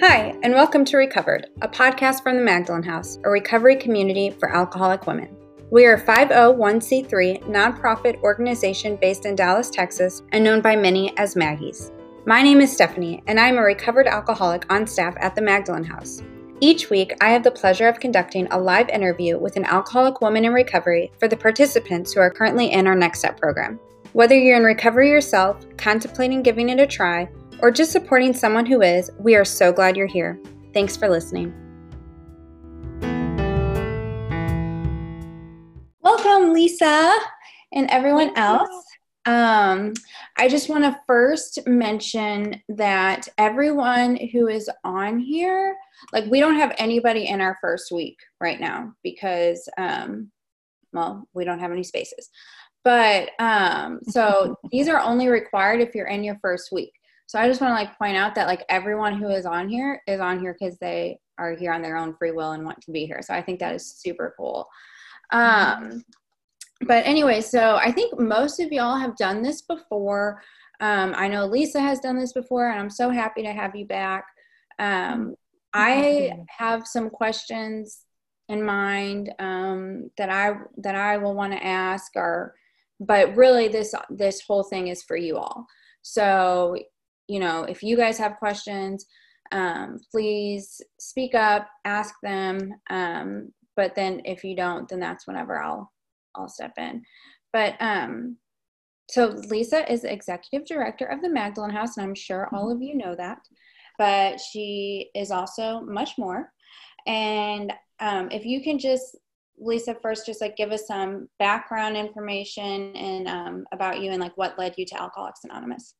Hi, and welcome to Recovered, a podcast from the Magdalen House, a recovery community for alcoholic women. We are a 501c3 nonprofit organization based in Dallas, Texas, and known by many as Maggies. My name is Stephanie, and I am a recovered alcoholic on staff at the Magdalen House. Each week, I have the pleasure of conducting a live interview with an alcoholic woman in recovery for the participants who are currently in our Next Step program. Whether you're in recovery yourself, contemplating giving it a try, or just supporting someone who is, we are so glad you're here. Thanks for listening. Welcome, Lisa, and everyone else. Um, I just want to first mention that everyone who is on here, like we don't have anybody in our first week right now because, um, well, we don't have any spaces. But um, so these are only required if you're in your first week. So I just want to like point out that like everyone who is on here is on here because they are here on their own free will and want to be here. So I think that is super cool. Um, but anyway, so I think most of y'all have done this before. Um, I know Lisa has done this before, and I'm so happy to have you back. Um, I have some questions in mind um, that I that I will want to ask, or but really this this whole thing is for you all. So you know, if you guys have questions, um, please speak up, ask them. Um, but then if you don't, then that's whenever I'll I'll step in. But um, so Lisa is executive director of the Magdalen House, and I'm sure all of you know that. But she is also much more. And um, if you can just Lisa first just like give us some background information and um, about you and like what led you to Alcoholics Anonymous.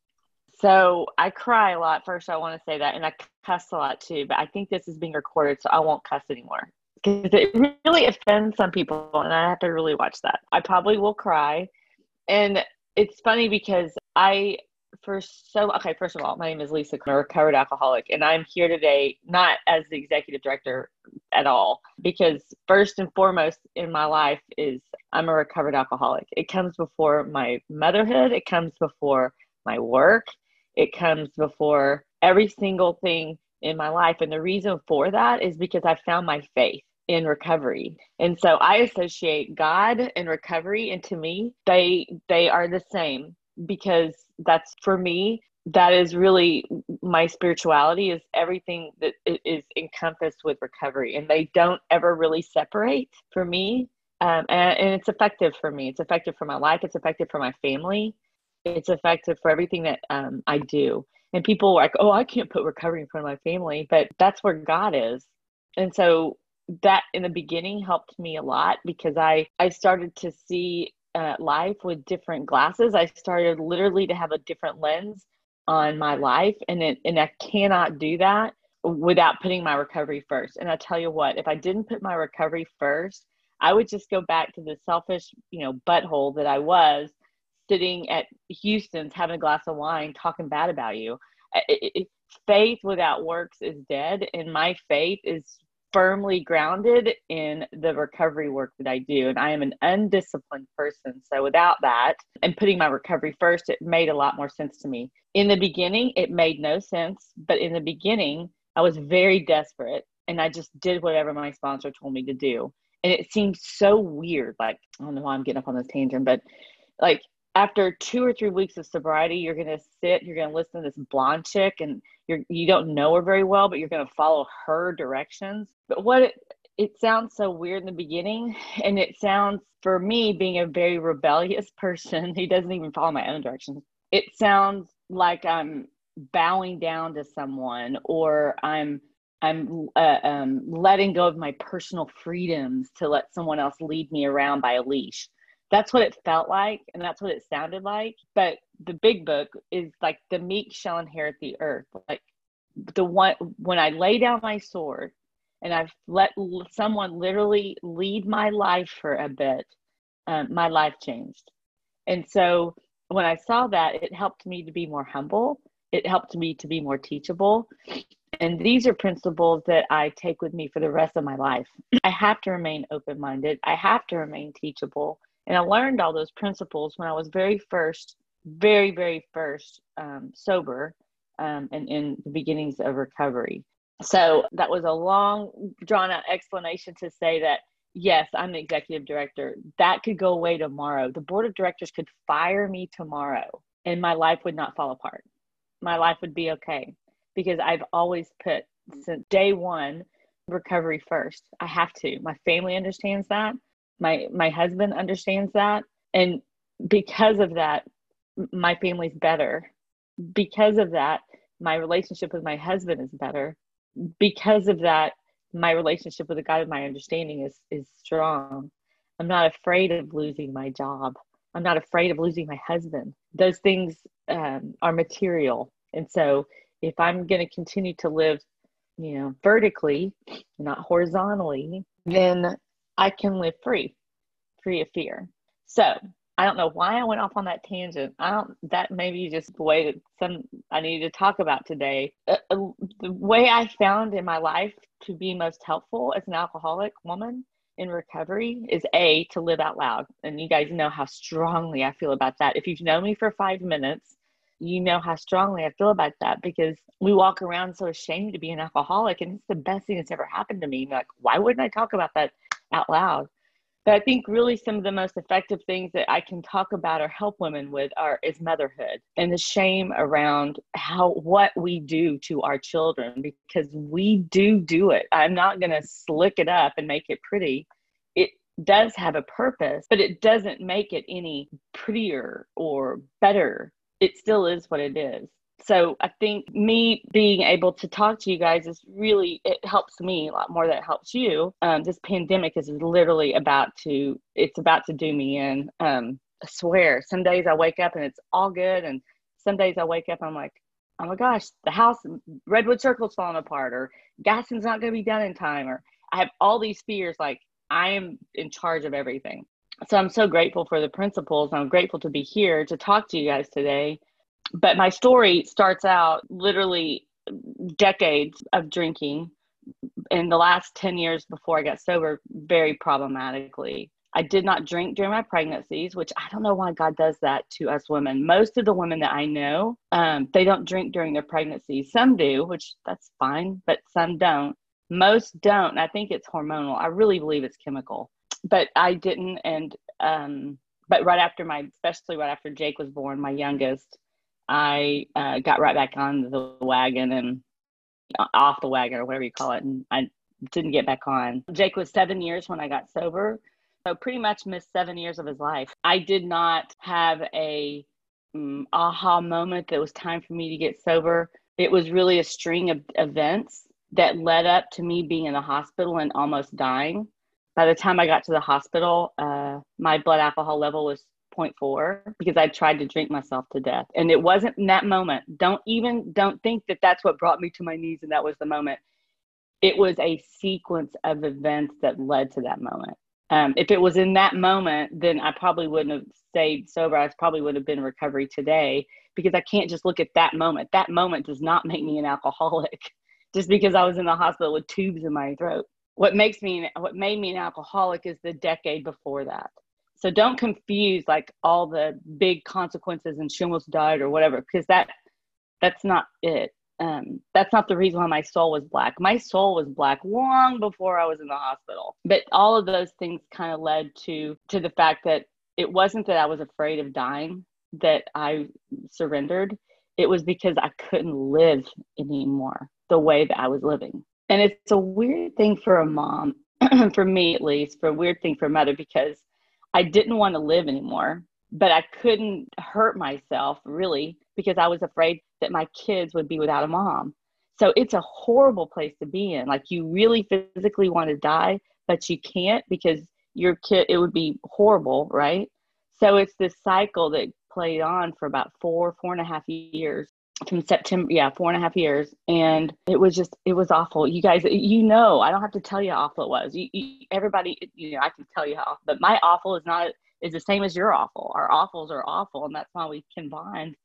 So I cry a lot. First, I want to say that, and I cuss a lot too. But I think this is being recorded, so I won't cuss anymore because it really offends some people, and I have to really watch that. I probably will cry, and it's funny because I for so okay. First of all, my name is Lisa, a recovered alcoholic, and I'm here today not as the executive director at all because first and foremost in my life is I'm a recovered alcoholic. It comes before my motherhood. It comes before my work it comes before every single thing in my life. And the reason for that is because I found my faith in recovery. And so I associate God and recovery and to me they they are the same because that's for me that is really my spirituality is everything that is encompassed with recovery and they don't ever really separate for me um, and, and it's effective for me it's effective for my life it's effective for my family it's effective for everything that um, I do. And people are like, oh, I can't put recovery in front of my family, but that's where God is. And so that in the beginning helped me a lot because I, I started to see uh, life with different glasses. I started literally to have a different lens on my life. And, it, and I cannot do that without putting my recovery first. And I tell you what, if I didn't put my recovery first, I would just go back to the selfish, you know, butthole that I was sitting at Houston's having a glass of wine talking bad about you. It, it, faith without works is dead, and my faith is firmly grounded in the recovery work that I do. And I am an undisciplined person. So without that and putting my recovery first, it made a lot more sense to me. In the beginning, it made no sense. But in the beginning, I was very desperate and I just did whatever my sponsor told me to do. And it seemed so weird. Like, I don't know why I'm getting up on this tangent, but like after two or three weeks of sobriety, you're going to sit, you're going to listen to this blonde chick, and you're you don't know her very well, but you're going to follow her directions. But what it, it sounds so weird in the beginning, and it sounds for me being a very rebellious person who doesn't even follow my own directions. It sounds like I'm bowing down to someone, or I'm I'm uh, um, letting go of my personal freedoms to let someone else lead me around by a leash that's what it felt like and that's what it sounded like but the big book is like the meek shall inherit the earth like the one when i lay down my sword and i've let someone literally lead my life for a bit um, my life changed and so when i saw that it helped me to be more humble it helped me to be more teachable and these are principles that I take with me for the rest of my life. I have to remain open minded. I have to remain teachable. And I learned all those principles when I was very first, very, very first um, sober um, and in the beginnings of recovery. So that was a long, drawn out explanation to say that yes, I'm the executive director. That could go away tomorrow. The board of directors could fire me tomorrow and my life would not fall apart. My life would be okay because I've always put since day one recovery first. I have to. My family understands that. My my husband understands that. And because of that, my family's better. Because of that, my relationship with my husband is better. Because of that, my relationship with the God of my understanding is is strong. I'm not afraid of losing my job. I'm not afraid of losing my husband. Those things um, are material, and so if I'm going to continue to live, you know, vertically, not horizontally, then I can live free, free of fear. So I don't know why I went off on that tangent. I don't. That maybe just the way that some I needed to talk about today. Uh, uh, the way I found in my life to be most helpful as an alcoholic woman in recovery is a to live out loud, and you guys know how strongly I feel about that. If you've known me for five minutes, you know how strongly I feel about that because we walk around so ashamed to be an alcoholic, and it's the best thing that's ever happened to me. Like, why wouldn't I talk about that out loud? But I think really some of the most effective things that I can talk about or help women with are is motherhood and the shame around how what we do to our children because we do do it. I'm not going to slick it up and make it pretty. It does have a purpose, but it doesn't make it any prettier or better. It still is what it is so I think me being able to talk to you guys is really it helps me a lot more than it helps you. Um, this pandemic is literally about to it's about to do me in. Um, I swear, some days I wake up and it's all good, and some days I wake up I'm like, oh my gosh, the house Redwood Circle's falling apart, or Gaston's not going to be done in time, or I have all these fears. Like I am in charge of everything. So I'm so grateful for the principles. I'm grateful to be here to talk to you guys today but my story starts out literally decades of drinking in the last 10 years before I got sober very problematically. I did not drink during my pregnancies, which I don't know why God does that to us women. Most of the women that I know, um, they don't drink during their pregnancies. Some do, which that's fine, but some don't. Most don't. I think it's hormonal. I really believe it's chemical, but I didn't. And, um, but right after my, especially right after Jake was born, my youngest, I uh, got right back on the wagon and off the wagon or whatever you call it, and I didn't get back on. Jake was seven years when I got sober, so pretty much missed seven years of his life. I did not have a um, aha moment that was time for me to get sober. It was really a string of events that led up to me being in the hospital and almost dying. By the time I got to the hospital, uh, my blood alcohol level was 0.4 because I tried to drink myself to death. And it wasn't in that moment. Don't even don't think that that's what brought me to my knees and that was the moment. It was a sequence of events that led to that moment. Um, if it was in that moment, then I probably wouldn't have stayed sober. I probably would have been in recovery today because I can't just look at that moment. That moment does not make me an alcoholic just because I was in the hospital with tubes in my throat. What makes me, what made me an alcoholic is the decade before that. So don't confuse like all the big consequences and she almost died or whatever, because that that's not it. Um, that's not the reason why my soul was black. My soul was black long before I was in the hospital. But all of those things kind of led to to the fact that it wasn't that I was afraid of dying that I surrendered. It was because I couldn't live anymore the way that I was living. And it's a weird thing for a mom, for me at least, for a weird thing for a mother because I didn't want to live anymore, but I couldn't hurt myself really because I was afraid that my kids would be without a mom. So it's a horrible place to be in. Like you really physically want to die, but you can't because your kid, it would be horrible, right? So it's this cycle that played on for about four, four and a half years from September, yeah, four and a half years. And it was just, it was awful. You guys, you know, I don't have to tell you how awful it was. You, you, everybody, you know, I can tell you how, but my awful is not, is the same as your awful. Our awfuls are awful. And that's why we combined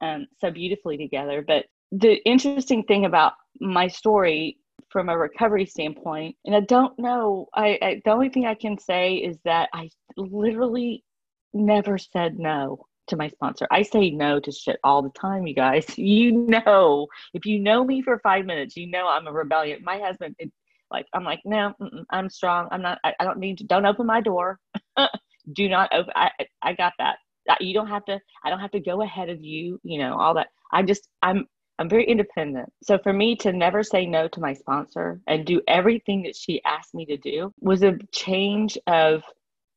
um, so beautifully together. But the interesting thing about my story from a recovery standpoint, and I don't know, I, I the only thing I can say is that I literally never said no to my sponsor. I say no to shit all the time, you guys. You know, if you know me for five minutes, you know I'm a rebellion. My husband, it, like, I'm like, no, I'm strong. I'm not. I, I, don't need to. Don't open my door. Do not open. I I got that. You don't have to. I don't have to go ahead of you. You know all that. I just I'm I'm very independent. So for me to never say no to my sponsor and do everything that she asked me to do was a change of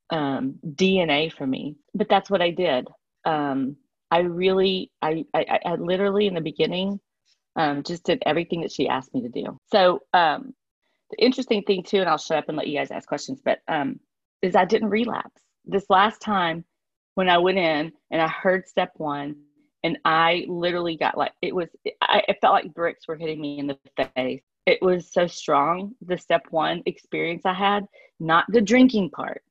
um, DNA for me. But that's what I did. Um, I really, I, I, I literally in the beginning um, just did everything that she asked me to do. So um, the interesting thing too, and I'll shut up and let you guys ask questions, but um, is I didn't relapse. This last time when I went in and I heard step one, and I literally got like it was. I it felt like bricks were hitting me in the face. It was so strong. The step one experience I had, not the drinking part,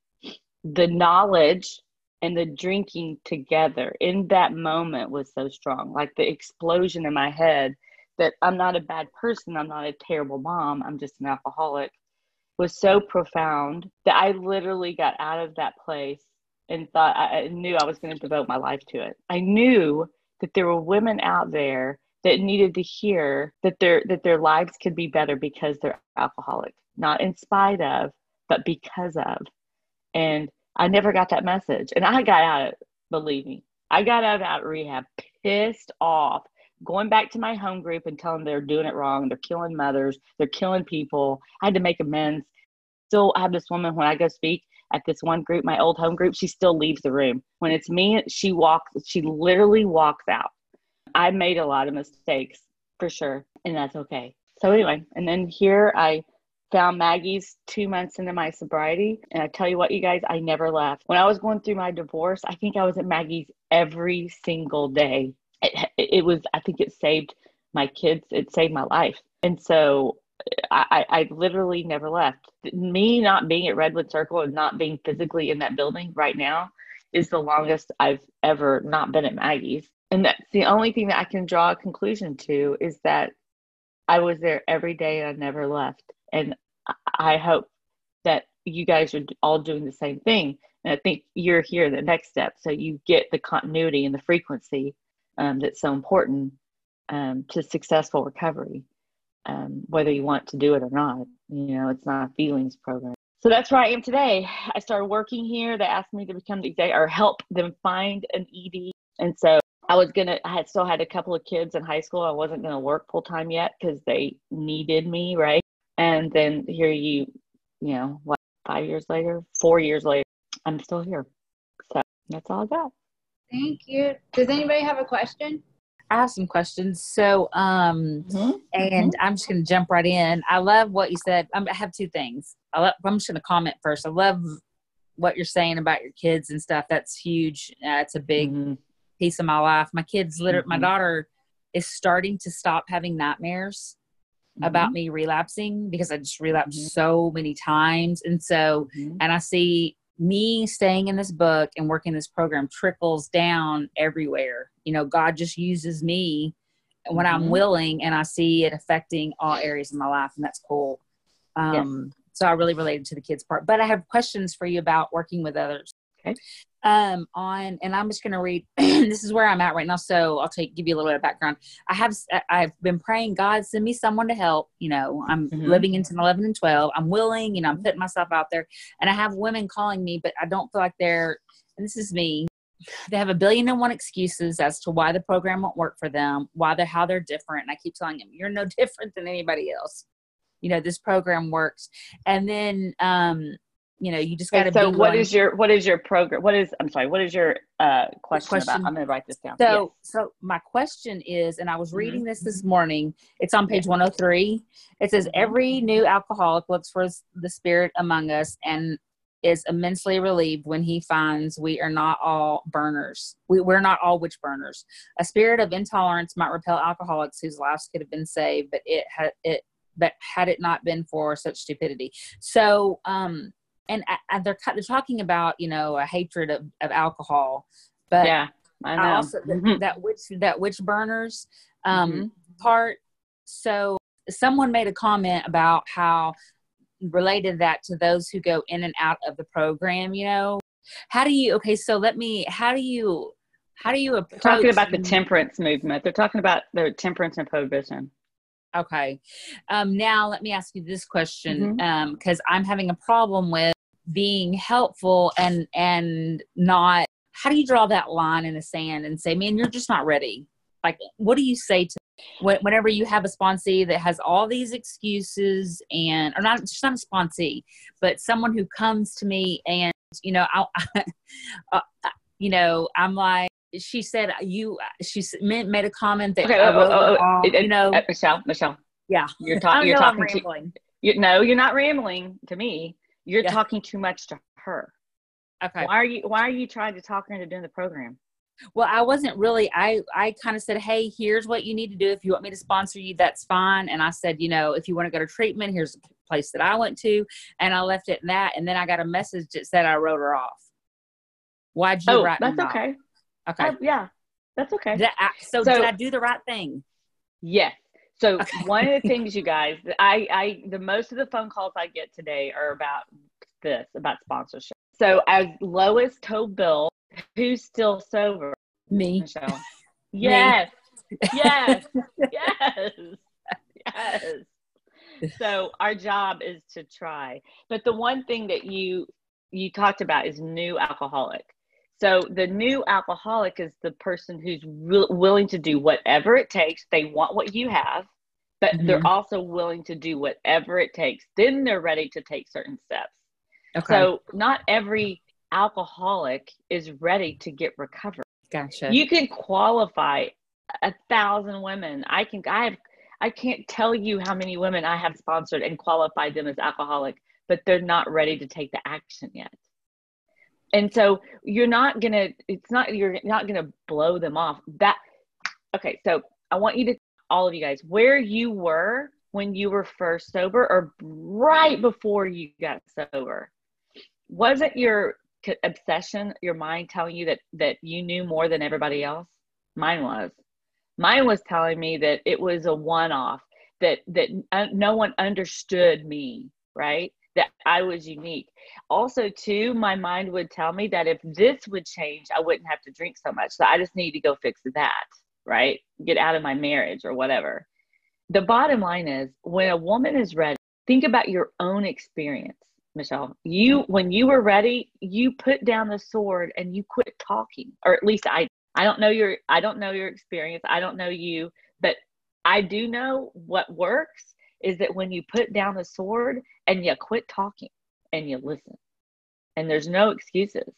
the knowledge and the drinking together in that moment was so strong. Like the explosion in my head that I'm not a bad person, I'm not a terrible mom, I'm just an alcoholic was so profound that I literally got out of that place and thought I knew I was going to devote my life to it. I knew that there were women out there that needed to hear that their that their lives could be better because they're alcoholic, not in spite of, but because of. And I never got that message. And I got out of believe me, I got out of rehab pissed off, going back to my home group and telling them they're doing it wrong. They're killing mothers, they're killing people. I had to make amends. Still I have this woman when I go speak at this one group, my old home group, she still leaves the room. When it's me, she walks, she literally walks out. I made a lot of mistakes for sure, and that's okay. So, anyway, and then here I found Maggie's two months into my sobriety. And I tell you what, you guys, I never left. When I was going through my divorce, I think I was at Maggie's every single day. It, it was, I think it saved my kids, it saved my life. And so I, I literally never left. Me not being at Redwood Circle and not being physically in that building right now is the longest I've ever not been at Maggie's. And that's the only thing that I can draw a conclusion to is that I was there every day and I never left. And I hope that you guys are all doing the same thing. And I think you're here the next step. So you get the continuity and the frequency um, that's so important um, to successful recovery, um, whether you want to do it or not. You know, it's not a feelings program. So that's where I am today. I started working here. They asked me to become the executive or help them find an ED. And so I was gonna. I had still had a couple of kids in high school. I wasn't gonna work full time yet because they needed me, right? And then here you, you know, what five years later, four years later, I'm still here. So that's all I got. Thank you. Does anybody have a question? I have some questions. So, um, mm-hmm. and mm-hmm. I'm just going to jump right in. I love what you said. I have two things. I love, I'm just going to comment first. I love what you're saying about your kids and stuff. That's huge. Uh, a big mm-hmm piece of my life. My kids, literally, mm-hmm. my daughter is starting to stop having nightmares mm-hmm. about me relapsing because I just relapsed mm-hmm. so many times. And so, mm-hmm. and I see me staying in this book and working this program trickles down everywhere. You know, God just uses me when I'm mm-hmm. willing and I see it affecting all areas of my life, and that's cool. Um, yes. So I really related to the kids part. But I have questions for you about working with others. Okay. Um on and i'm just going to read this is where i'm at right now so i'll take give you a little bit of background. I have i've been praying god send me someone to help you know i'm mm-hmm. living into 11 and 12 i'm willing you know i'm putting myself out there and i have women calling me but i don't feel like they're and this is me they have a billion and one excuses as to why the program won't work for them why they're how they're different and i keep telling them you're no different than anybody else. You know this program works. And then um you know you just got to be so what is your what is your program what is i'm sorry what is your uh question, question about i'm going to write this down so yes. so my question is and i was reading mm-hmm. this this morning it's on page 103 it says mm-hmm. every new alcoholic looks for the spirit among us and is immensely relieved when he finds we are not all burners. We, we're not all witch burners. A spirit of intolerance might repel alcoholics whose lives could have been saved, but it had it but had it not been for such stupidity. So um and, and they're they're talking about you know a hatred of, of alcohol, but yeah, I know also, mm-hmm. that witch that witch burners um, mm-hmm. part. So someone made a comment about how related that to those who go in and out of the program. You know, how do you? Okay, so let me. How do you? how do you approach talking about the temperance movement they're talking about the temperance and prohibition okay um, now let me ask you this question because mm-hmm. um, i'm having a problem with being helpful and and not how do you draw that line in the sand and say man you're just not ready. Like what do you say to whenever you have a sponsee that has all these excuses and or not just not a sponsee but someone who comes to me and you know I, uh, you know i'm like she said you she made a comment that okay, oh, oh, oh, it, you know? uh, michelle michelle. Yeah. You're, talking. you're talking to you no you're not rambling to me you're yeah. talking too much to her. Okay. Why are you why are you trying to talk her into doing the program? Well i wasn't really i i kind of said hey here's what you need to do. If you want me to sponsor you that's fine. And i said you know if you want to go to treatment here's the place that i went to. And i left it in that and then i got a message that said i wrote her off. Why'd you oh, write that's okay. Okay. I, yeah that's okay. I, so, so did i do the right thing? Yes so okay. one of the things you guys i i the most of the phone calls i get today are about this about sponsorship so as lois told bill Who's still sober? Me. Michelle. Yes. yes. yes. Yes. So our job is to try. But the one thing that you you talked about is new alcoholic. So the new alcoholic is the person who's re- willing to do whatever it takes. They want what you have, but mm-hmm. they're also willing to do whatever it takes. Then they're ready to take certain steps. Okay. So not every alcoholic is ready to get recovered. Gotcha. You can qualify a thousand women. I can I have I can't tell you how many women I have sponsored and qualified them as alcoholic, but they're not ready to take the action yet. And so you're not gonna it's not you're not gonna blow them off. That okay, so I want you to all of you guys where you were when you were first sober or right before you got sober. Wasn't your obsession your mind telling you that that you knew more than everybody else? Mine was. Mine was telling me that it was a one-off that that uh, no one understood me right that i was unique also too my mind would tell me that if this would change i wouldn't have to drink so much so i just need to go fix that right get out of my marriage or whatever the bottom line is when a woman is ready think about your own experience Michelle. You when you were ready, you put down the sword and you quit talking. Or at least I I don't know your I don't know your experience. I don't know you, but I do know what works is that when you put down the sword and you quit talking and you listen. And there's no excuses.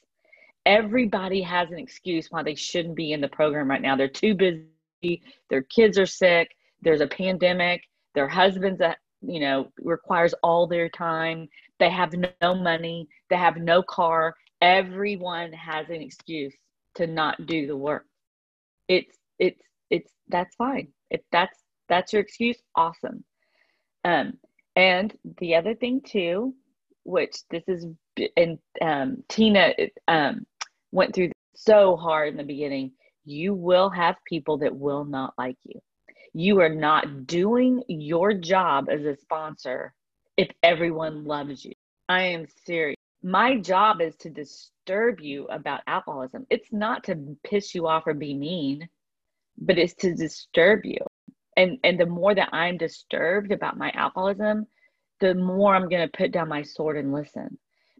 Everybody has an excuse why they shouldn't be in the program right now. They're too busy, their kids are sick, there's a pandemic, their husband's a you know requires all their time. They have no money. They have no car. Everyone has an excuse to not do the work. It's it's it's that's fine. If that's that's your excuse awesome um and the other thing too which this is and um tina um went through so hard in the beginning you will have people that will not like you you are not doing your job as a sponsor if everyone loves you. I am serious. My job is to disturb you about alcoholism. It's not to piss you off or be mean, but it's to disturb you. And and the more that I'm disturbed about my alcoholism, the more I'm going to put down my sword and listen.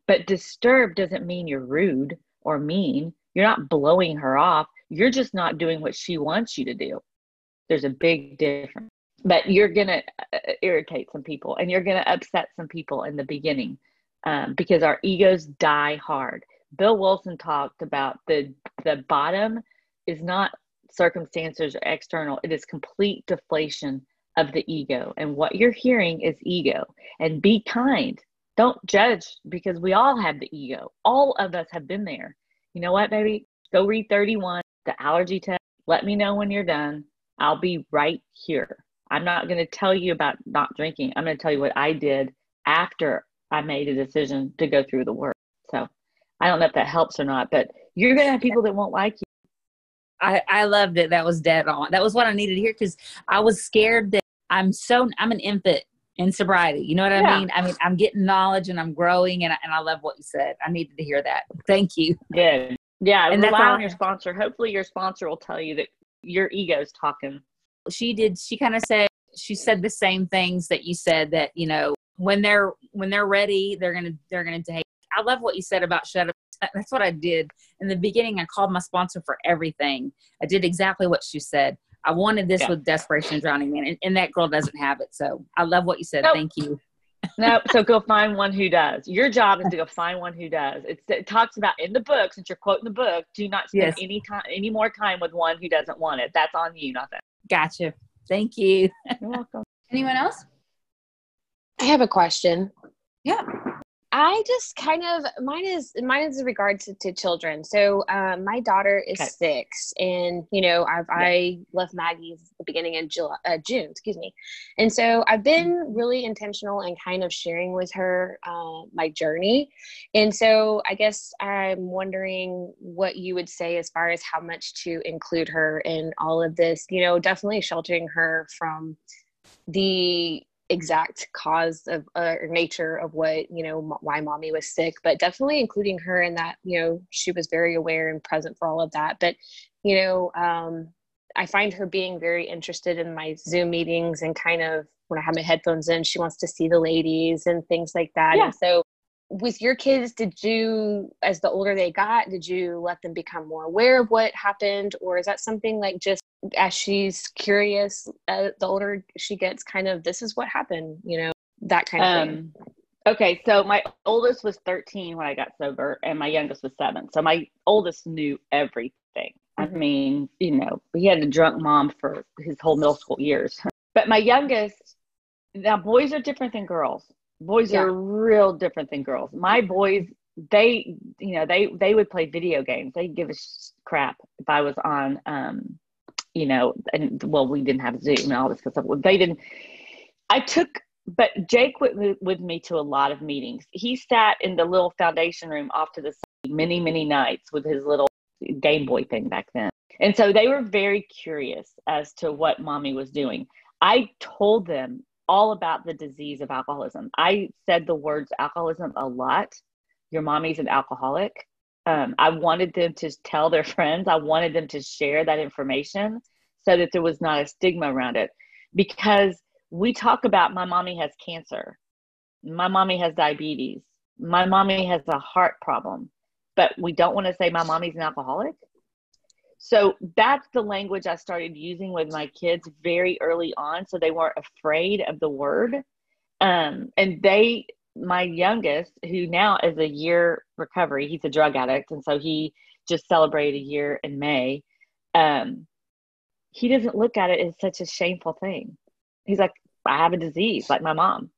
But disturbed doesn't mean you're rude or mean. You're not blowing her off. You're just not doing what she wants you to do. There's a big difference. But you're going to uh, irritate some people and you're going to upset some people in the beginning um, because our egos die hard. Bill Wilson talked about the the bottom is not circumstances or external, it is complete deflation of the ego. And what you're hearing is ego. And be kind. Don't judge because we all have the ego. All of us have been there. You know what, baby? Go read 31, the allergy test. Let me know when you're done. I'll be right here. I'm not going to tell you about not drinking. I'm going to tell you what I did after I made a decision to go through the work. So I don't know if that helps or not, but you're going to have people that won't like you. I, I loved it. That was dead on. That was what I needed to hear because I was scared that I'm so, I'm an infant in sobriety. You know what I yeah. mean? I mean, I'm getting knowledge and I'm growing and I, and I love what you said. I needed to hear that. Thank you. Good. Yeah, And rely on your sponsor. Hopefully, your sponsor will tell you that your ego's talking. she did she kind of said she said the same things that you said that you know when they're when they're ready they're gonna they're gonna take i love what you said about shut up that's what i did in the beginning i called my sponsor for everything i did exactly what she said i wanted this Yeah. with desperation drowning man and, and that girl doesn't have it so i love what you said Nope. thank you no, so go find one who does. Your job is to go find one who does. It's, it talks about in the book, since you're quoting the book, do not spend Yes. any time, any more time with one who doesn't want it. That's on you, not them. gotcha thank you You're welcome. Anyone else? I have a question. Yeah. I just kind of mine is mine is in regard to, to children. So um, my daughter is Okay. six, and you know I've I left Maggie's the beginning of July, uh, June, excuse me, and so I've been really intentional and kind of sharing with her uh, my journey, and so I guess I'm wondering what you would say as far as how much to include her in all of this. You know, definitely sheltering her from the exact cause of uh, or nature of what you know m- why mommy was sick but definitely including her in that you know she was very aware and present for all of that. But you know um i find her being very interested in my zoom meetings and kind of when i have my headphones in she wants to see the ladies and things like that. Yeah. and so with your kids did you as the older they got did you let them become more aware of what happened? Or is that something like just as she's curious uh, the older she gets kind of this is what happened you know that kind of thing Um, okay, so my oldest was 13 when I got sober, and my youngest was seven. So my oldest knew everything. I Mhm. mean, you know, he had a drunk mom for his whole middle school years. But my youngest, now boys are different than girls. Boys Yeah. are real different than girls. My boys, they, you know, they they would play video games. They give a sh- crap if I was on, um, you know, and well, we didn't have Zoom and all this stuff. They didn't. I took but Jake went with me to a lot of meetings. He sat in the little foundation room off to the side many, many nights with his little Game Boy thing back then. And so they were very curious as to what mommy was doing. I told them all about the disease of alcoholism. I said the words alcoholism a lot. Your mommy's an alcoholic. Um, I wanted them to tell their friends, I wanted them to share that information so that there was not a stigma around it. Because we talk about my mommy has cancer, my mommy has diabetes, my mommy has a heart problem, but we don't want to say my mommy's an alcoholic. So that's the language I started using with my kids very early on, so they weren't afraid of the word. Um, and they, my youngest, who now is a year recovery, he's a drug addict, and so he just celebrated a year in May. Um, he doesn't look at it as such a shameful thing. He's like, I have a disease like my mom.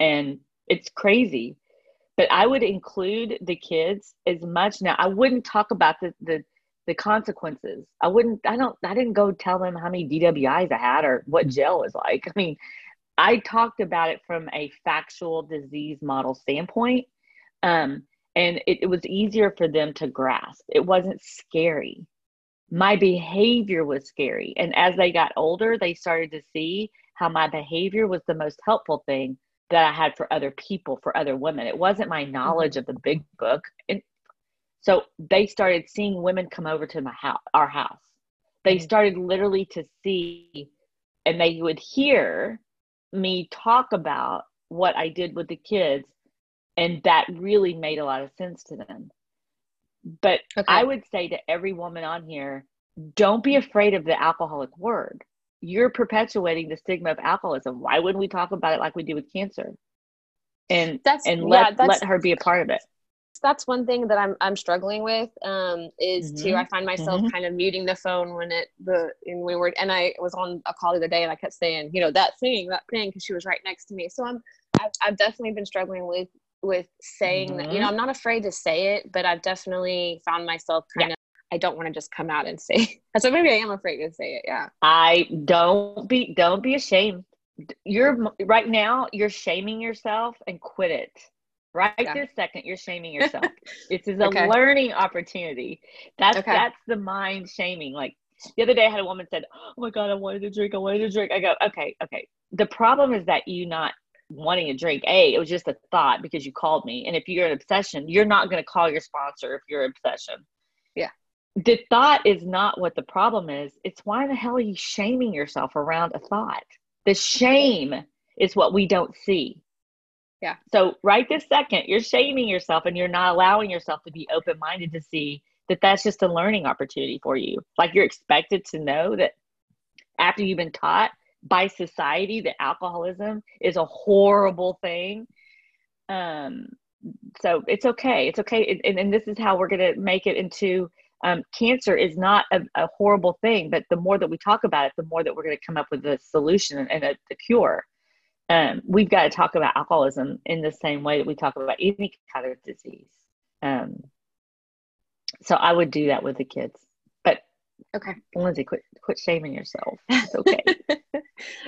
And it's crazy. But I would include the kids as much now. I wouldn't talk about the the the consequences. I wouldn't I don't I didn't go tell them how many DWIs I had or what jail was like. I mean, I talked about it from a factual disease model standpoint. Um, and it, it was easier for them to grasp. It wasn't scary. My behavior was scary. And as they got older, they started to see how my behavior was the most helpful thing that I had for other people, for other women. It wasn't my knowledge of the big book. And so they started seeing women come over to my house, our house. They Mhm. started literally to see, and they would hear me talk about what I did with the kids. And that really made a lot of sense to them. But Okay. I would say to every woman on here, don't be afraid of the alcoholic word. You're perpetuating the stigma of alcoholism. Why wouldn't we talk about it like we do with cancer? And that's and yeah let that's let her be a part of it. That's one thing that I'm I'm struggling with. Um, is to Mhm. I find myself Mhm. kind of muting the phone when it the and we were and I was on a call the other day and I kept saying you know that thing that thing because she was right next to me. So I'm I've, I've definitely been struggling with with saying that you know I'm not afraid to say it, but I've definitely found myself kind of I don't want to just come out and say. so maybe I am afraid to say it. Yeah. I don't be don't be ashamed. You're right now. You're shaming yourself and quit it. Right Yeah. this second, you're shaming yourself. this is a Okay. learning opportunity. That's Okay. that's the mind shaming. Like the other day, I had a woman said, "Oh my god, I wanted to drink. I wanted to drink." I go, "Okay, okay." The problem is that you not wanting to drink. A, it was just a thought because you called me, and if you're an obsession, you're not going to call your sponsor if you're an obsession. Yeah. The thought is not what the problem is. It's why the hell are you shaming yourself around a thought? The shame is what we don't see. Yeah. So right this second, you're shaming yourself and you're not allowing yourself to be open minded to see that that's just a learning opportunity for you. Like you're expected to know that after you've been taught by society that alcoholism is a horrible thing. Um, so it's okay. It's okay. And, and this is how we're going to make it into um, cancer is not a, a, horrible thing, but the more that we talk about it, the more that we're going to come up with a solution and a, a cure. Um, we've got to talk about alcoholism in the same way that we talk about any kind of disease. Um, so I would do that with the kids. But okay, Lindsay, quit quit shaming yourself. It's okay.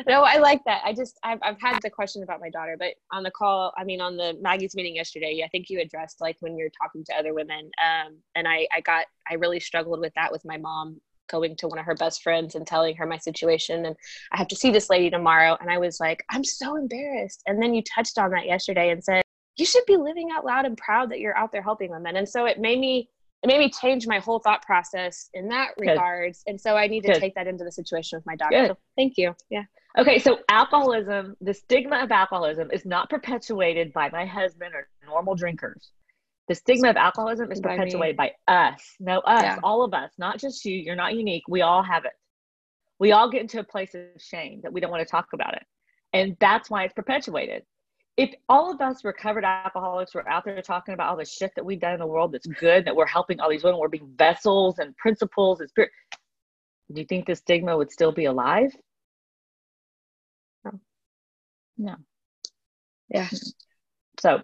no, I like that. I just I've I've had the question about my daughter, but on the call, I mean, on the Maggie's meeting yesterday, I think you addressed like when you're talking to other women, um, and I I got I really struggled with that with my mom going to one of her best friends and telling her my situation and I have to see this lady tomorrow and I was like I'm so embarrassed and then you touched on that yesterday and said you should be living out loud and proud that you're out there helping women and so it made me it made me change my whole thought process in that Good. regards. And so I need to Good. take that into the situation with my daughter. So thank you. Yeah. Okay. So alcoholism, the stigma of alcoholism is not perpetuated by my husband or normal drinkers. The stigma of alcoholism is by perpetuated me. by us. No, us, yeah. all of us, not just you. You're not unique. We all have it. We all get into a place of shame that we don't want to talk about it. And that's why it's perpetuated if all of us recovered alcoholics were out there talking about all the shit that we've done in the world that's good, that we're helping all these women, we're being vessels and principles and spirit, do you think the stigma would still be alive? No. No. Yeah. So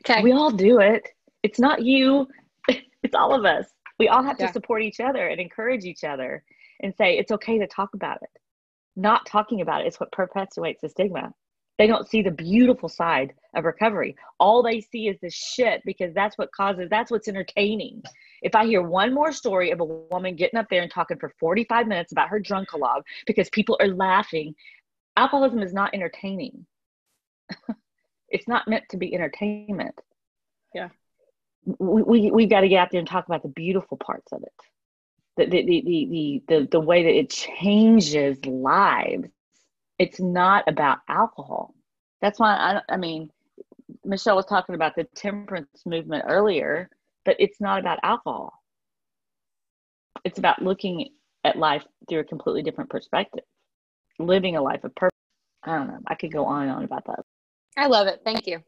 okay. we all do it. It's not you, it's all of us. We all have yeah. to support each other and encourage each other and say it's okay to talk about it. Not talking about it is what perpetuates the stigma. They don't see the beautiful side of recovery. All they see is the shit because that's what causes, that's what's entertaining. If I hear one more story of a woman getting up there and talking for 45 minutes about her drunkalog because people are laughing, alcoholism is not entertaining. it's not meant to be entertainment. Yeah. We, we, we've got to get out there and talk about the beautiful parts of it. The, the, the, the, the, the way that it changes lives it's not about alcohol. That's why I, I mean, Michelle was talking about the temperance movement earlier, but it's not about alcohol. It's about looking at life through a completely different perspective, living a life of purpose. I don't know. I could go on and on about that. I love it. Thank you.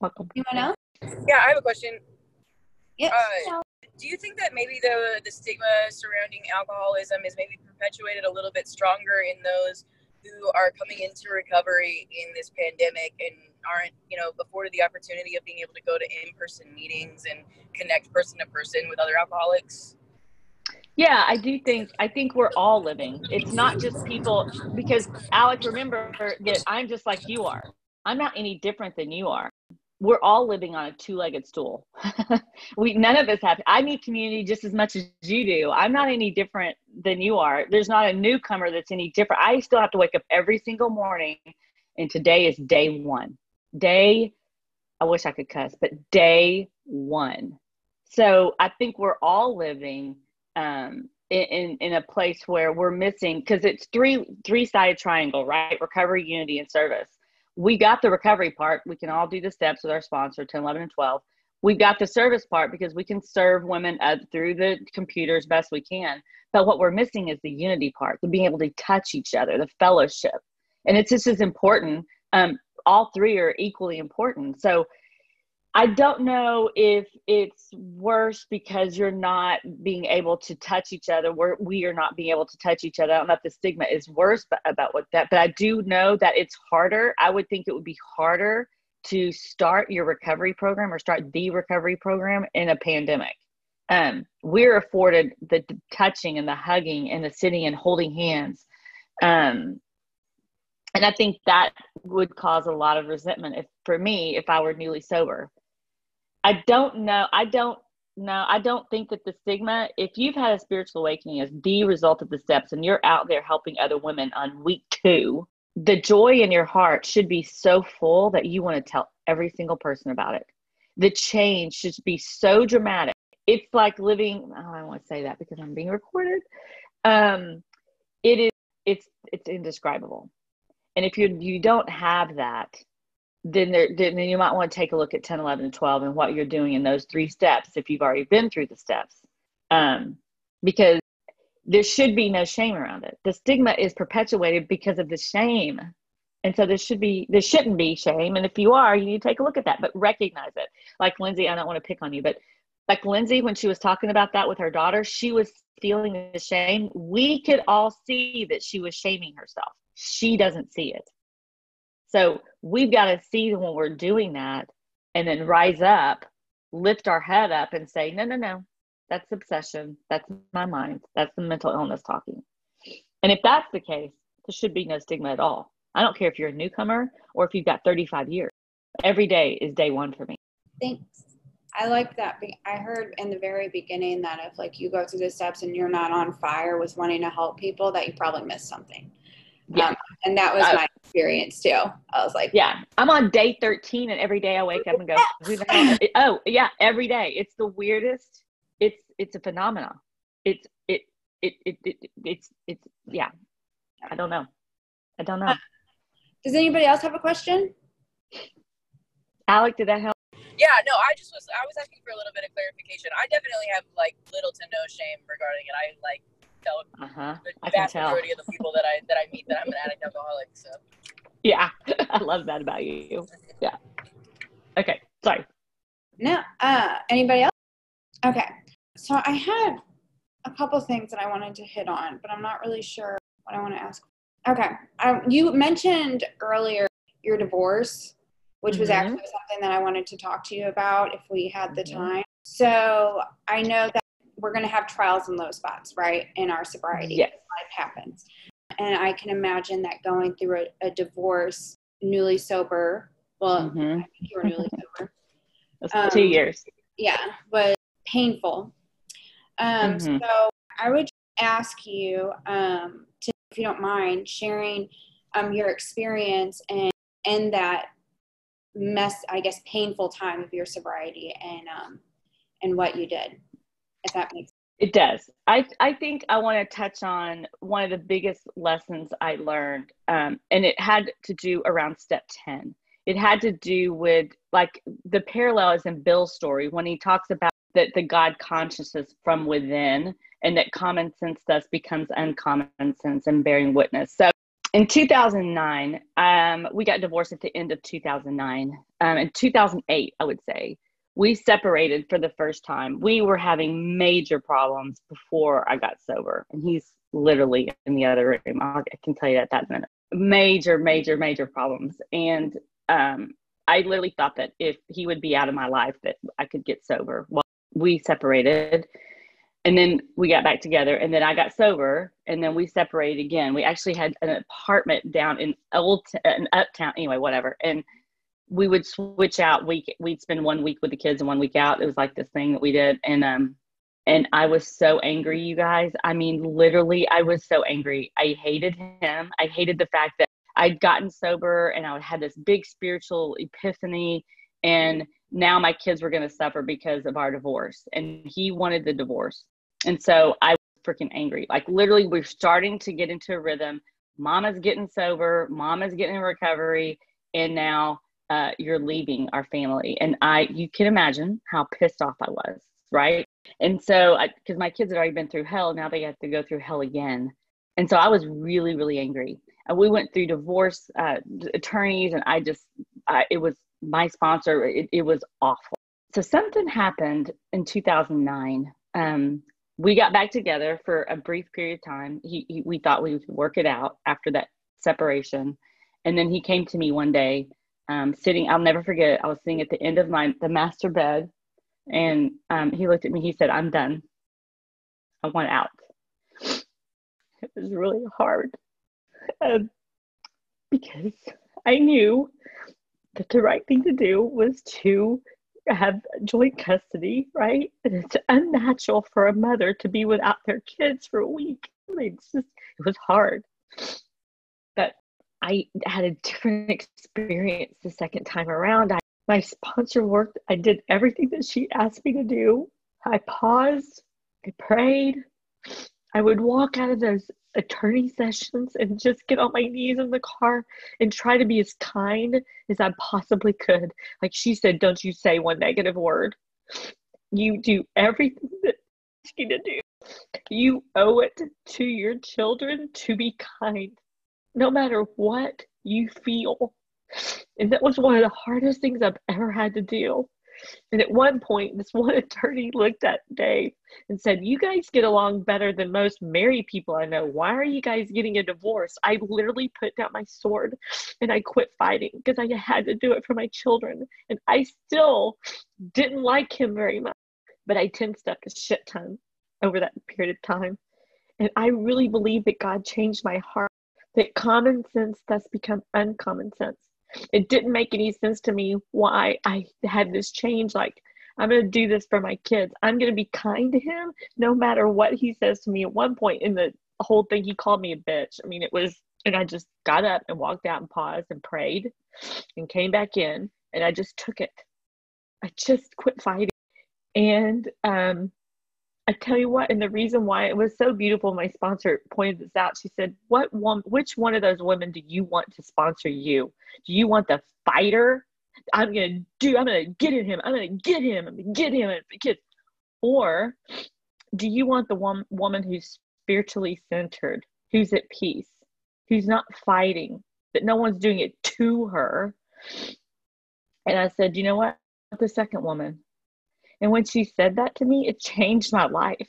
Welcome. Anyone else? Yeah, I have a question. Yes. Uh, do you think that maybe the the stigma surrounding alcoholism is maybe perpetuated a little bit stronger in those who are coming into recovery in this pandemic and aren't, you know, afforded the opportunity of being able to go to in-person meetings and connect person to person with other alcoholics? Yeah, I do think I think we're all living. It's not just people because Alex, remember that I'm just like you are. I'm not any different than you are we're all living on a two-legged stool. we none of us have. I need community just as much as you do. I'm not any different than you are. There's not a newcomer that's any different. I still have to wake up every single morning, and today is day one. Day, I wish I could cuss, but day one. So I think we're all living um, in in a place where we're missing because it's three three sided triangle, right? Recovery, unity, and service we got the recovery part. We can all do the steps with our sponsor, 10, 11, and 12. We've got the service part because we can serve women uh, through the computers best we can. But what we're missing is the unity part, the being able to touch each other, the fellowship. And it's just as important. Um, all three are equally important. So I don't know if it's worse because you're not being able to touch each other. We're, we are not being able to touch each other. I don't know if the stigma is worse but, about what that, but I do know that it's harder. I would think it would be harder to start your recovery program or start the recovery program in a pandemic. Um, we're afforded the touching and the hugging and the sitting and holding hands. Um, and I think that would cause a lot of resentment if, for me, if I were newly sober I don't know. I don't know. I don't think that the stigma, if you've had a spiritual awakening as the result of the steps and you're out there helping other women on week two, the joy in your heart should be so full that you want to tell every single person about it. The change should be so dramatic it's like living. Oh, I don't want to say that because I'm being recorded. Um, it is. It's it's indescribable. And if you you don't have that, then there then you might want to take a look at 10, 11, and 12 and what you're doing in those three steps if you've already been through the steps. Um, because there should be no shame around it. The stigma is perpetuated because of the shame. And so there should be there shouldn't be shame. And if you are, you need to take a look at that, but recognize it. Like Lindsay, I don't want to pick on you, but like Lindsay, when she was talking about that with her daughter, she was feeling the shame. We could all see that she was shaming herself. She doesn't see it. So we've got to see when we're doing that and then rise up, lift our head up and say, no, no, no, that's obsession. That's my mind. That's the mental illness talking. And if that's the case, there should be no stigma at all. I don't care if you're a newcomer or if you've got 35 years. Every day is day one for me. Thanks. I like that. I heard in the very beginning that if like you go through the steps and you're not on fire with wanting to help people, that you probably missed something. Yeah. Um, and that was uh, my experience too. I was like, yeah, I'm on day 13 and every day I wake up and go, who the hell? oh yeah, every day. It's the weirdest. It's, it's a phenomenon. It's, it, it, it, it, it's, it's, yeah. I don't know. I don't know. Uh, does anybody else have a question? Alec, did that help? Yeah, no, I just was, I was asking for a little bit of clarification. I definitely have like little to no shame regarding it. I like tell uh-huh. the vast majority of the people that I that I meet that I'm an addict alcoholic. So yeah, I love that about you. Yeah. Okay. Sorry. No. Uh, anybody else? Okay. So I had a couple things that I wanted to hit on, but I'm not really sure what I want to ask. Okay. Um, you mentioned earlier your divorce, which mm-hmm. was actually something that I wanted to talk to you about if we had the mm-hmm. time. So I know that we're going to have trials and low spots, right? In our sobriety. Yes. Life happens. And I can imagine that going through a, a divorce, newly sober, well, mm-hmm. you were newly sober. um, two years. Yeah, was painful. Um, mm-hmm. So I would ask you um, to, if you don't mind, sharing um, your experience and and that mess, I guess, painful time of your sobriety and um, and what you did if that makes sense. It does. I, I think I want to touch on one of the biggest lessons I learned, um, and it had to do around step 10. It had to do with like the parallel is in Bill's story when he talks about that the God consciousness from within and that common sense thus becomes uncommon sense and bearing witness. So in 2009, um, we got divorced at the end of 2009. Um, in 2008, I would say, we separated for the first time. We were having major problems before I got sober, and he's literally in the other room. I'll, can tell you that that minute. Major, major, major problems, and um, I literally thought that if he would be out of my life, that I could get sober. Well, we separated, and then we got back together, and then I got sober, and then we separated again. We actually had an apartment down in old, in uptown, anyway, whatever, and we would switch out week we'd spend one week with the kids and one week out. It was like this thing that we did. And um and i was so angry you guys. I mean literally i was so angry. I hated him. I hated the fact that i'd gotten sober and i had this big spiritual epiphany. And now my kids were going to suffer because of our divorce. And he wanted the divorce. And so i was freaking angry. Like literally we're starting to get into a rhythm. Mama's getting sober. Mama's getting in recovery. And now uh, you're leaving our family. And I, you can imagine how pissed off I was, right? And so, because my kids had already been through hell, now they have to go through hell again. And so I was really, really angry. And we went through divorce uh, attorneys, and I just, I, it was my sponsor, it, it was awful. So something happened in 2009. Um, we got back together for a brief period of time. He, he, we thought we would work it out after that separation. And then he came to me one day um, sitting. I'll never forget. I was sitting at the end of my the master bed, and um, he looked at me. He said, "I'm done. I want out." It was really hard um, because I knew that the right thing to do was to have joint custody, right? It's unnatural for a mother to be without their kids for a week. It's just, it was hard. I had a different experience the second time around. I, my sponsor worked, I did everything that she asked me to do. I paused, I prayed. I would walk out of those attorney sessions and just get on my knees in the car and try to be as kind as I possibly could. Like she said, don't you say one negative word. You do everything that you to do. You owe it to your children to be kind, no matter what you feel. And that was one of the hardest things I've ever had to do. And at one point, this one attorney looked at Dave and said, You guys get along better than most married people I know. Why are you guys getting a divorce? I literally put down my sword and I quit fighting because I had to do it for my children. And I still didn't like him very much, but I 10 stepped a shit ton over that period of time. And I really believe that God changed my heart, that common sense thus become uncommon sense it didn't make any sense to me why I had this change. Like, I'm going to do this for my kids. I'm going to be kind to him no matter what he says to me. At one point in the whole thing, he called me a bitch. I mean, it was, and I just got up and walked out and paused and prayed and came back in and I just took it. I just quit fighting. And um, I tell you what, and the reason why it was so beautiful, my sponsor pointed this out. She said, "What one? Which one of those women do you want to sponsor you? Do you want the fighter? I'm gonna do. I'm gonna get at him. I'm gonna get him. I'm gonna get him. Kids, or do you want the one woman who's spiritually centered, who's at peace, who's not fighting, that no one's doing it to her?" And I said, "You know what? The second woman." And when she said that to me, it changed my life.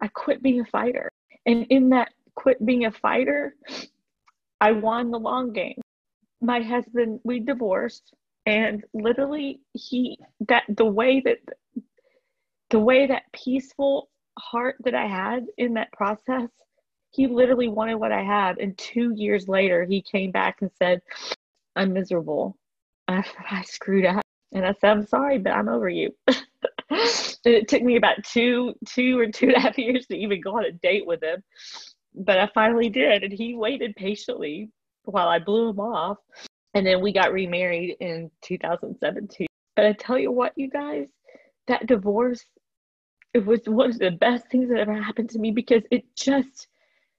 I quit being a fighter. And in that quit being a fighter, I won the long game. My husband, we divorced, and literally he that the way that the way that peaceful heart that I had in that process, he literally wanted what I had. And two years later, he came back and said, I'm miserable. I, I screwed up. And I said, I'm sorry, but I'm over you. it took me about two, two or two and a half years to even go on a date with him. But I finally did. And he waited patiently while I blew him off. And then we got remarried in 2017. But I tell you what, you guys, that divorce, it was one of the best things that ever happened to me because it just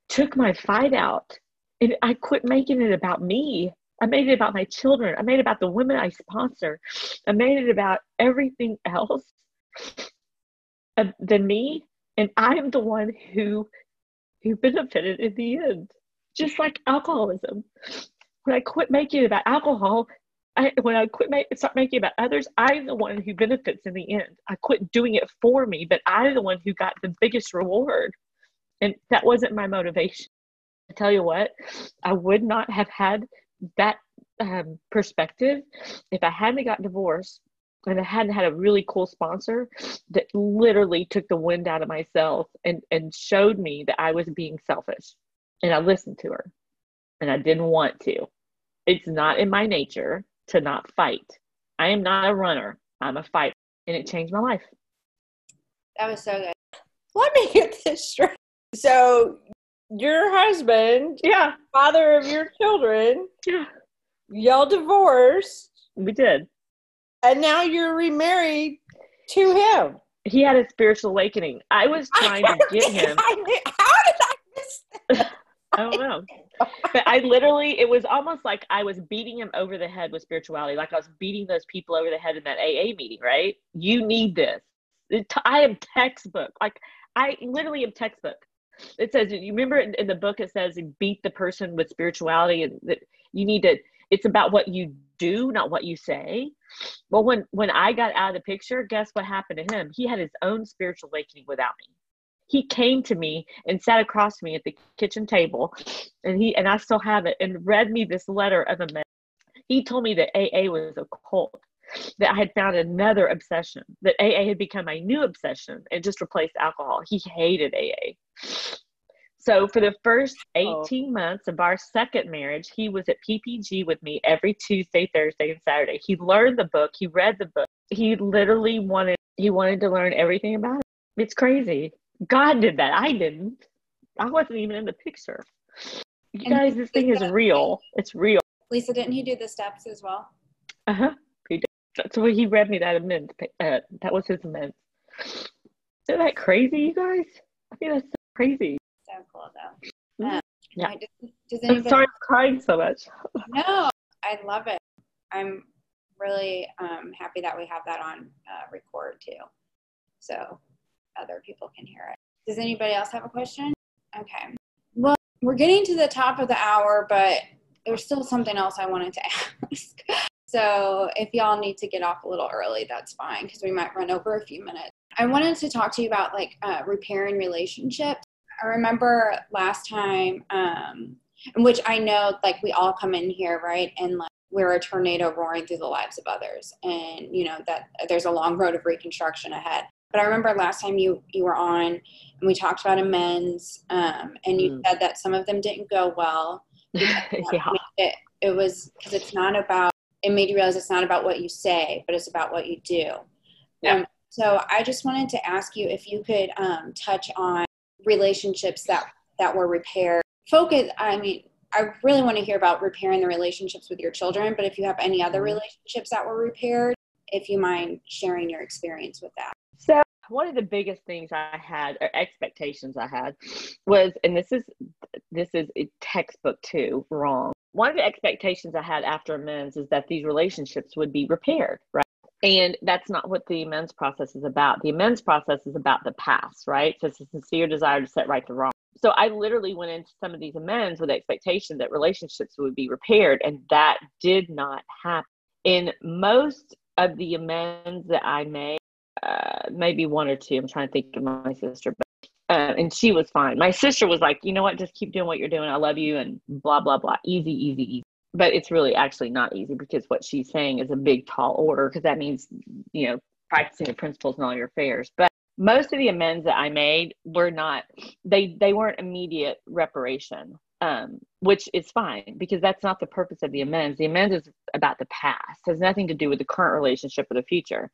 took my fight out. And I quit making it about me. I made it about my children. I made it about the women I sponsor. I made it about everything else uh, than me. And I'm the one who who benefited in the end. Just like alcoholism. When I quit making it about alcohol, I, when I quit make, start making about others, I'm the one who benefits in the end. I quit doing it for me, but I'm the one who got the biggest reward. And that wasn't my motivation. I tell you what, I would not have had that um, perspective, if I hadn't got divorced and I hadn't had a really cool sponsor that literally took the wind out of myself and, and showed me that I was being selfish. And I listened to her and I didn't want to. It's not in my nature to not fight. I am not a runner, I'm a fighter. And it changed my life. That was so good. Let me get this straight. So your husband, yeah, father of your children, yeah, y'all divorced. We did. And now you're remarried to him. He had a spiritual awakening. I was trying to get him. I how did I miss? I don't know. But I literally, it was almost like I was beating him over the head with spirituality, like I was beating those people over the head in that AA meeting, right? You need this. I am textbook. Like, I literally am textbook it says you remember in the book it says beat the person with spirituality and that you need to it's about what you do not what you say. Well when when i got out of the picture guess what happened to him? He had his own spiritual awakening without me. He came to me and sat across me at the kitchen table and he and i still have it and read me this letter of a man. He told me that aa was a cult that I had found another obsession, that AA had become a new obsession and just replaced alcohol. He hated AA. So for the first 18 oh. months of our second marriage, he was at PPG with me every Tuesday, Thursday, and Saturday. He learned the book, he read the book. He literally wanted he wanted to learn everything about it. It's crazy. God did that. I didn't. I wasn't even in the picture. You and guys, this thing is real. It's real. Lisa, didn't he do the steps as well? Uh huh. He did. So he read me that amend. Uh, that was his amend. Isn't that crazy, you guys? I think that's so crazy. So cool though. Um, Yeah. I just- does I'm sorry I'm crying so much. No, I love it. I'm really um, happy that we have that on uh, record too, so other people can hear it. Does anybody else have a question? Okay. Well, we're getting to the top of the hour, but there's still something else I wanted to ask. So if y'all need to get off a little early, that's fine because we might run over a few minutes. I wanted to talk to you about like uh, repairing relationships. I remember last time, um, which I know like we all come in here, right? And like we're a tornado roaring through the lives of others. And you know that there's a long road of reconstruction ahead. But I remember last time you you were on and we talked about amends, um, and you Mm. said that some of them didn't go well. yeah. It, it was because it's not about. It made you realize it's not about what you say, but it's about what you do. Yeah. Um, so I just wanted to ask you if you could um, touch on relationships that that were repaired. Focus. I mean, I really want to hear about repairing the relationships with your children. But if you have any other Mhm. relationships that were repaired, if you mind sharing your experience with that. So one of the biggest things I had, or expectations I had, was, and this is this is a textbook too wrong. One of the expectations I had after amends is that these relationships would be repaired, right? And that's not what the amends process is about. The amends process is about the past, right? So it's a sincere desire to set right the wrong. So I literally went into some of these amends with the expectation that relationships would be repaired, and that did not happen. In most of the amends that I made, uh, maybe one or two. I'm trying to think of my sister, but uh, and she was fine. My sister was like, you know what, just keep doing what you're doing. I love you, and blah blah blah. Easy, easy, easy. But it's really actually not easy because what she's saying is a big tall order because that means you know practicing the principles in all your affairs. But most of the amends that I made were not they they weren't immediate reparation. Um, which is fine because that's not the purpose of the amends. The amends is about the past, has nothing to do with the current relationship or the future.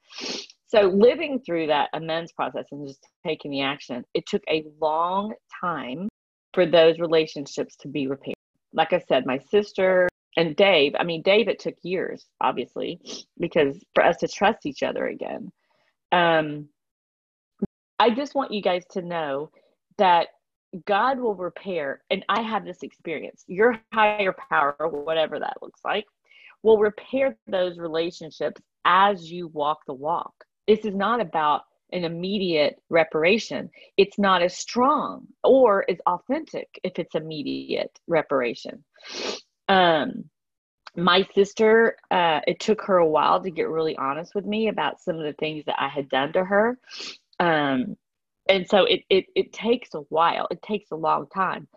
So living through that amends process and just taking the action, it took a long time for those relationships to be repaired. Like I said, my sister and Dave, I mean, Dave, it took years, obviously, because for us to trust each other again. Um, I just want you guys to know that God will repair, and I have this experience. Your higher power, whatever that looks like, will repair those relationships as you walk the walk. This is not about an immediate reparation. It's not as strong or as authentic if it's immediate reparation. Um, my sister, uh, it took her a while to get really honest with me about some of the things that I had done to her. Um, and so it, it, it takes a while, it takes a long time.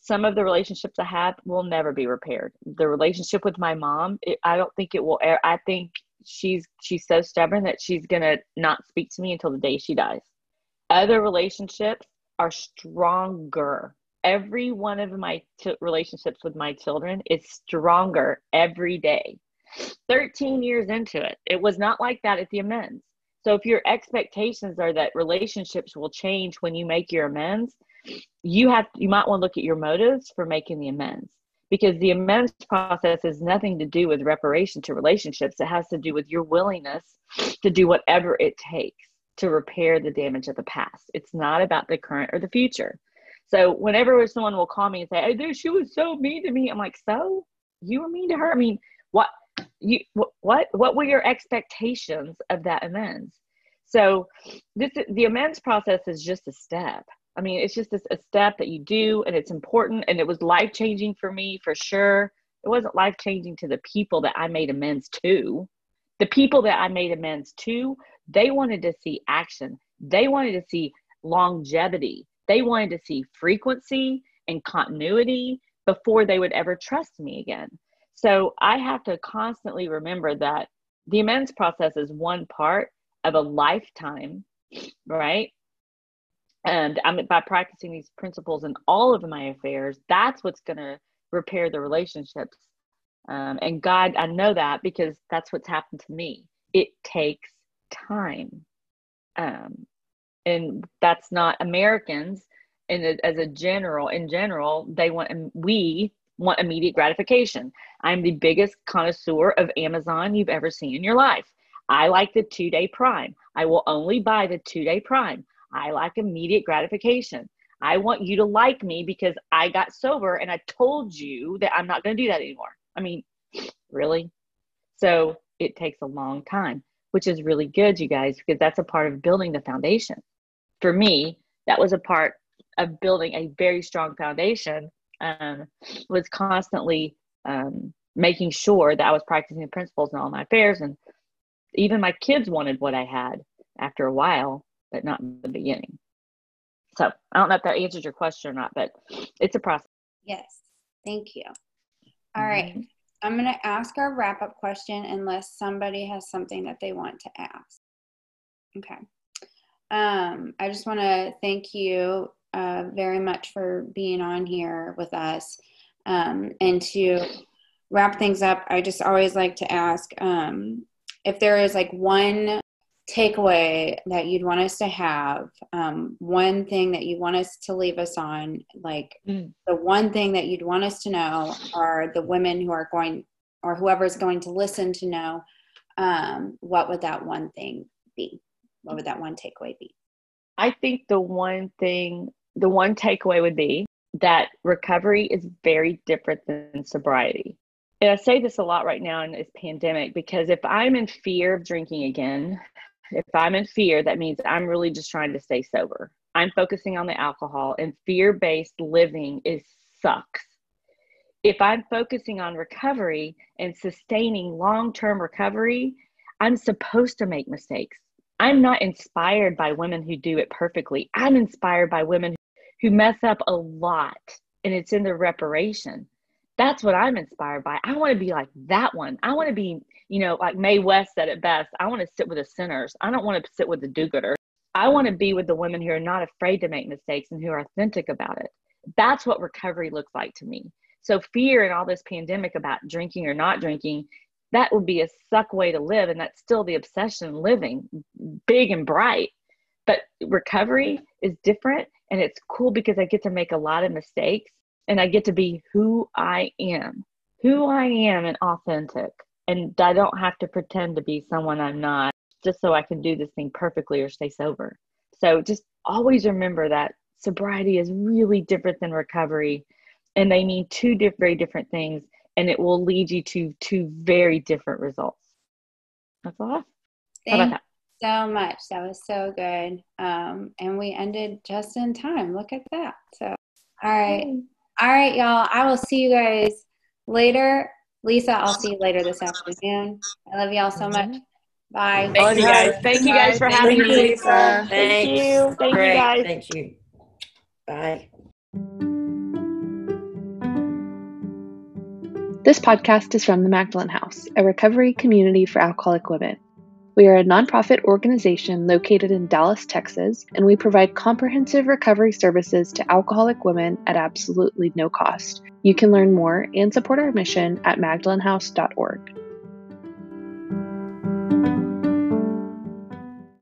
Some of the relationships I have will never be repaired. The relationship with my mom, it, I don't think it will. I think she's she's so stubborn that she's gonna not speak to me until the day she dies. Other relationships are stronger. Every one of my t- relationships with my children is stronger every day. 13 years into it, it was not like that at the amends. So if your expectations are that relationships will change when you make your amends, you have you might want to look at your motives for making the amends because the amends process has nothing to do with reparation to relationships. It has to do with your willingness to do whatever it takes to repair the damage of the past. It's not about the current or the future. So whenever someone will call me and say, "Hey, she was so mean to me," I'm like, "So you were mean to her? I mean, what you what what were your expectations of that amends?" So this the amends process is just a step. I mean, it's just a, a step that you do, and it's important, and it was life changing for me for sure. It wasn't life changing to the people that I made amends to. The people that I made amends to, they wanted to see action. They wanted to see longevity. They wanted to see frequency and continuity before they would ever trust me again. So I have to constantly remember that the amends process is one part of a lifetime, right? And I'm by practicing these principles in all of my affairs, that's what's going to repair the relationships. Um, and God, I know that because that's what's happened to me. It takes time. Um, and that's not Americans. And as a general, in general, they want, we want immediate gratification. I'm the biggest connoisseur of Amazon you've ever seen in your life. I like the two day prime. I will only buy the two day prime. I like immediate gratification. I want you to like me because I got sober and I told you that I'm not going to do that anymore. I mean, really? So it takes a long time, which is really good, you guys, because that's a part of building the foundation. For me, that was a part of building a very strong foundation um, was constantly um, making sure that I was practicing the principles in all my affairs. And even my kids wanted what I had after a while, but not in the beginning. So I don't know if that answers your question or not, but it's a process. Yes. Thank you. All right. Mm-hmm. I'm going to ask our wrap up question unless somebody has something that they want to ask. Okay. Um, I just want to thank you uh, very much for being on here with us. Um, and to wrap things up, I just always like to ask um, if there is like one takeaway that you'd want us to have, um, one thing that you want us to leave us on, like mm. the one thing that you'd want us to know, are the women who are going, or whoever's going to listen to know, um, what would that one thing be? What would that one takeaway be? I think the one thing, the one takeaway would be that recovery is very different than sobriety. And I say this a lot right now in this pandemic because if I'm in fear of drinking again, if I'm in fear, that means I'm really just trying to stay sober. I'm focusing on the alcohol and fear-based living is sucks. If I'm focusing on recovery and sustaining long-term recovery, I'm supposed to make mistakes. I'm not inspired by women who do it perfectly. I'm inspired by women who mess up a lot and it's in the reparation. That's what I'm inspired by. I want to be like that one. I want to be, you know, like Mae West said it best. I want to sit with the sinners. I don't want to sit with the do gooders. I want to be with the women who are not afraid to make mistakes and who are authentic about it. That's what recovery looks like to me. So, fear and all this pandemic about drinking or not drinking that would be a suck way to live and that's still the obsession living big and bright but recovery is different and it's cool because i get to make a lot of mistakes and i get to be who i am who i am and authentic and i don't have to pretend to be someone i'm not just so i can do this thing perfectly or stay sober so just always remember that sobriety is really different than recovery and they mean two very different things and it will lead you to two very different results. That's all. Thank you so much. That was so good. Um, and we ended just in time. Look at that. So, all right. All right, y'all. I will see you guys later. Lisa, I'll see you later this afternoon. I love y'all so much. Mm-hmm. Bye. Thank you guys. Thank you guys for having me. Lisa. Thank you. Thank Great. you guys. Thank you. Bye. This podcast is from the Magdalen House, a recovery community for alcoholic women. We are a nonprofit organization located in Dallas, Texas, and we provide comprehensive recovery services to alcoholic women at absolutely no cost. You can learn more and support our mission at magdalenhouse.org.